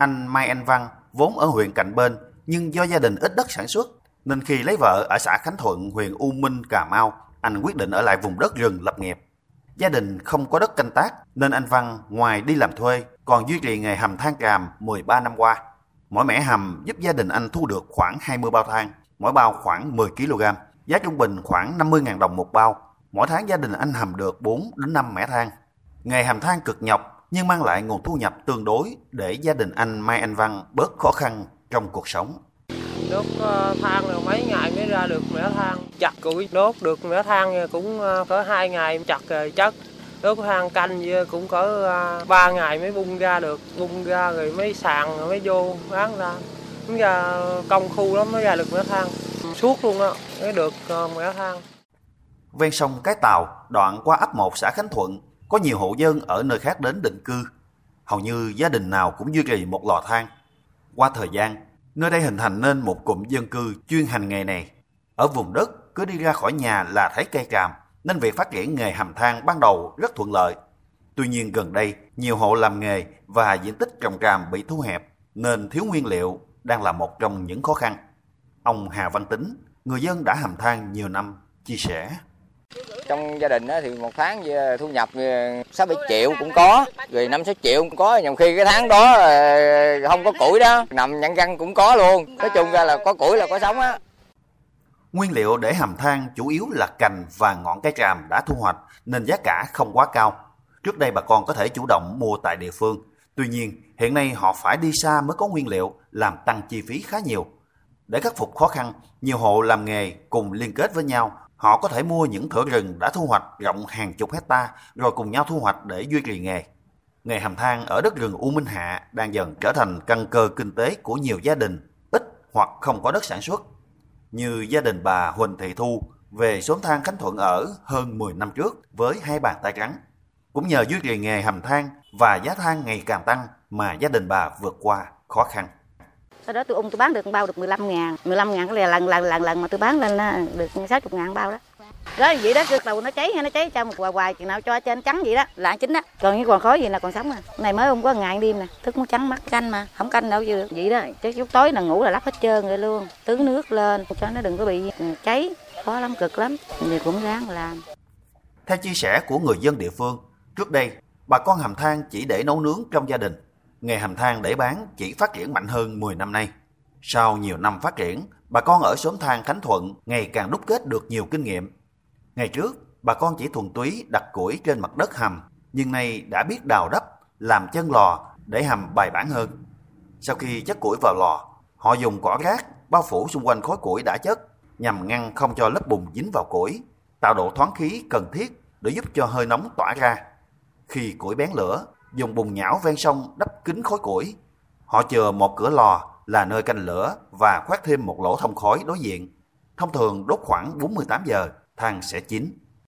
Anh Mai Anh Văn vốn ở huyện cạnh bên nhưng do gia đình ít đất sản xuất nên khi lấy vợ ở xã Khánh Thuận, huyện U Minh, Cà Mau, anh quyết định ở lại vùng đất rừng lập nghiệp. Gia đình không có đất canh tác nên anh Văn ngoài đi làm thuê còn duy trì nghề hầm than tràm 13 năm qua. Mỗi mẻ hầm giúp gia đình anh thu được khoảng 20 bao than, mỗi bao khoảng 10 kg, giá trung bình khoảng 50.000 đồng một bao. Mỗi tháng gia đình anh hầm được 4 đến 5 mẻ than. Nghề hầm than cực nhọc nhưng mang lại nguồn thu nhập tương đối để gia đình anh Mai Anh Văn bớt khó khăn trong cuộc sống. Đốt ờ, than rồi mấy ngày mới ra được mẻ than. Chặt củi đốt được mẻ than cũng ờ, có hai ngày chặt rồi chất. Đốt than canh cũng có ờ, ba ngày mới bung ra được. Bung ra rồi mới sàn rồi mới vô bán ra. Mới ra công khu đó mới ra được mẻ than. Suốt luôn á, mới được mẻ than. Ven sông Cái Tàu, đoạn qua ấp 1 xã Khánh Thuận, có nhiều hộ dân ở nơi khác đến định cư. Hầu như gia đình nào cũng duy trì một lò than. Qua thời gian, nơi đây hình thành nên một cụm dân cư chuyên hành nghề này. Ở vùng đất, cứ đi ra khỏi nhà là thấy cây tràm, nên việc phát triển nghề hầm than ban đầu rất thuận lợi. Tuy nhiên gần đây, nhiều hộ làm nghề và diện tích trồng tràm bị thu hẹp, nên thiếu nguyên liệu đang là một trong những khó khăn. Ông Hà Văn Tính, người dân đã hầm than nhiều năm, chia sẻ. Trong gia đình đó thì một tháng thu nhập sáu bảy triệu cũng có, rồi năm sáu triệu cũng có, nhiều khi cái tháng đó ờ, không có củi đó, nằm nhăn răng cũng có luôn. Nói chung ra là có củi là có sống á. Nguyên liệu để hầm than chủ yếu là cành và ngọn cây tràm đã thu hoạch nên giá cả không quá cao. Trước đây bà con có thể chủ động mua tại địa phương. Tuy nhiên, hiện nay họ phải đi xa mới có nguyên liệu, làm tăng chi phí khá nhiều. Để khắc phục khó khăn, nhiều hộ làm nghề cùng liên kết với nhau Họ có thể mua những thửa rừng đã thu hoạch rộng hàng chục hecta rồi cùng nhau thu hoạch để duy trì nghề. Nghề hầm than ở đất rừng U Minh Hạ đang dần trở thành căn cơ kinh tế của nhiều gia đình, ít hoặc không có đất sản xuất. Như gia đình bà Huỳnh Thị Thu, về xóm than Khánh Thuận ở hơn 10 năm trước với hai bàn tay trắng. Cũng nhờ duy trì nghề hầm than và giá than ngày càng tăng mà gia đình bà vượt qua khó khăn sau đó tôi ung tôi bán được bao được 15 ngàn. 15 ngàn cái lần lần lần lần mà tôi bán lên được 60 ngàn bao đó. Đó vậy đó đầu nó cháy hay nó cháy cho một hoài hoài chừng nào cho trên trắng vậy đó. Là chín đó còn những còn khói gì là còn sống à này mới không có ngày đêm nè thức muốn trắng mắt canh mà không canh đâu chứ vậy đó chứ chút tối là ngủ là lắp hết trơn rồi luôn. Tưới nước lên cho nó đừng có bị cháy. Khó lắm cực lắm. Thì cũng ráng làm. Theo chia sẻ của người dân địa phương trước đây bà con hầm than chỉ để nấu nướng trong gia đình nghề hầm than để bán chỉ phát triển mạnh hơn 10 năm nay. Sau nhiều năm phát triển, bà con ở xóm than Khánh Thuận ngày càng đúc kết được nhiều kinh nghiệm. Ngày trước, bà con chỉ thuần túy đặt củi trên mặt đất hầm, nhưng nay đã biết đào đắp, làm chân lò để hầm bài bản hơn. Sau khi chất củi vào lò, họ dùng cỏ rác bao phủ xung quanh khối củi đã chất nhằm ngăn không cho lớp bùn dính vào củi, tạo độ thoáng khí cần thiết để giúp cho hơi nóng tỏa ra. Khi củi bén lửa, dùng bùn nhão ven sông đắp kín khối củi. Họ chờ một cửa lò là nơi canh lửa và khoét thêm một lỗ thông khói đối diện. Thông thường đốt khoảng 48 giờ, than sẽ chín.